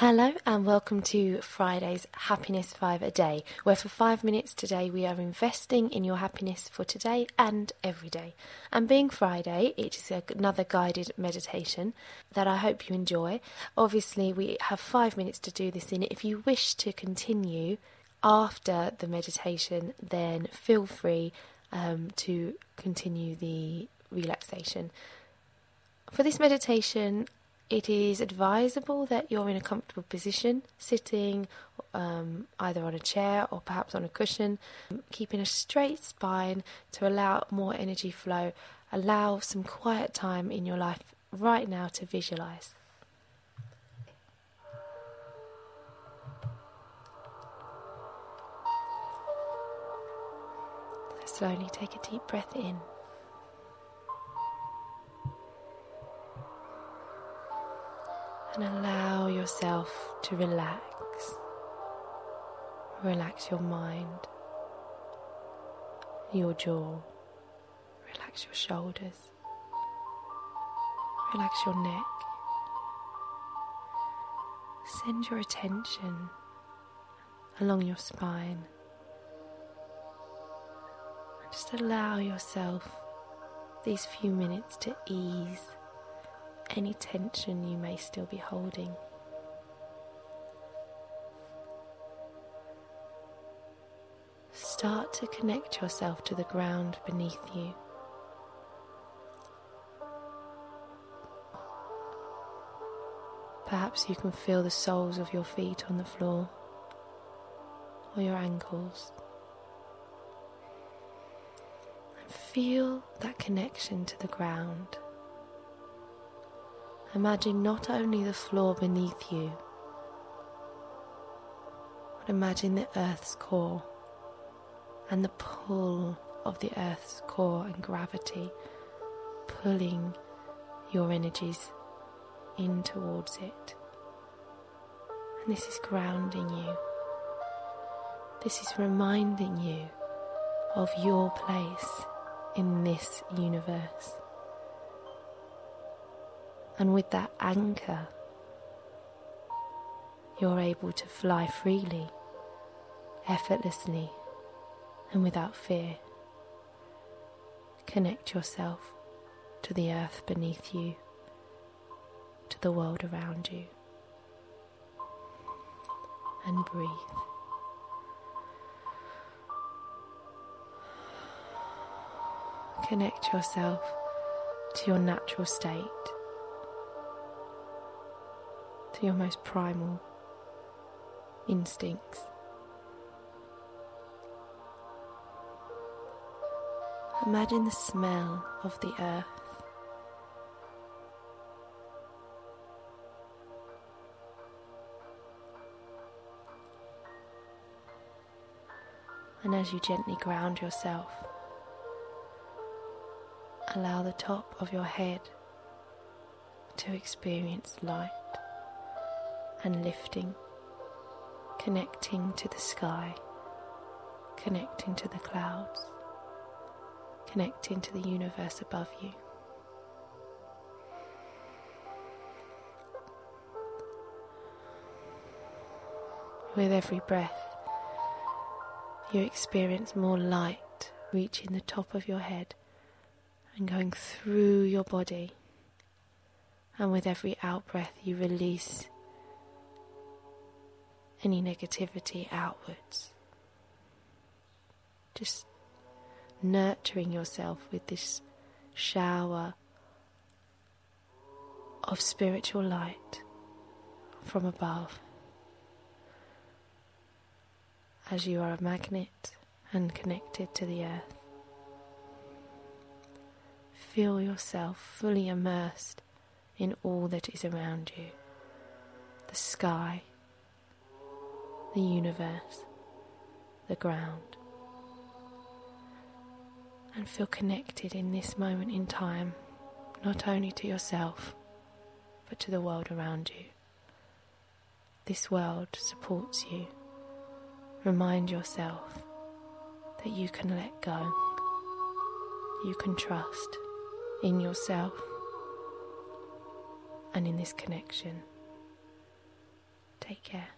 Hello and welcome to Friday's Happiness 5 a Day, where for five minutes today we are investing in your happiness for today and every day. And being Friday, it is another guided meditation that I hope you enjoy. Obviously, we have five minutes to do this in. If you wish to continue after the meditation, then feel free um, to continue the relaxation. For this meditation, it is advisable that you're in a comfortable position, sitting um, either on a chair or perhaps on a cushion, keeping a straight spine to allow more energy flow. Allow some quiet time in your life right now to visualize. Slowly take a deep breath in. And allow yourself to relax. Relax your mind, your jaw, relax your shoulders, relax your neck. Send your attention along your spine. Just allow yourself these few minutes to ease any tension you may still be holding. Start to connect yourself to the ground beneath you. Perhaps you can feel the soles of your feet on the floor or your ankles. And feel that connection to the ground. Imagine not only the floor beneath you, but imagine the Earth's core and the pull of the Earth's core and gravity pulling your energies in towards it. And this is grounding you. This is reminding you of your place in this universe. And with that anchor, you're able to fly freely, effortlessly, and without fear. Connect yourself to the earth beneath you, to the world around you, and breathe. Connect yourself to your natural state to your most primal instincts. Imagine the smell of the earth. And as you gently ground yourself, allow the top of your head to experience light and lifting, connecting to the sky, connecting to the clouds, connecting to the universe above you. With every breath, you experience more light reaching the top of your head and going through your body. And with every out breath, you release any negativity outwards. Just nurturing yourself with this shower of spiritual light from above as you are a magnet and connected to the earth. Feel yourself fully immersed in all that is around you the sky the universe, the ground, and feel connected in this moment in time, not only to yourself, but to the world around you. This world supports you. Remind yourself that you can let go. You can trust in yourself and in this connection Take care.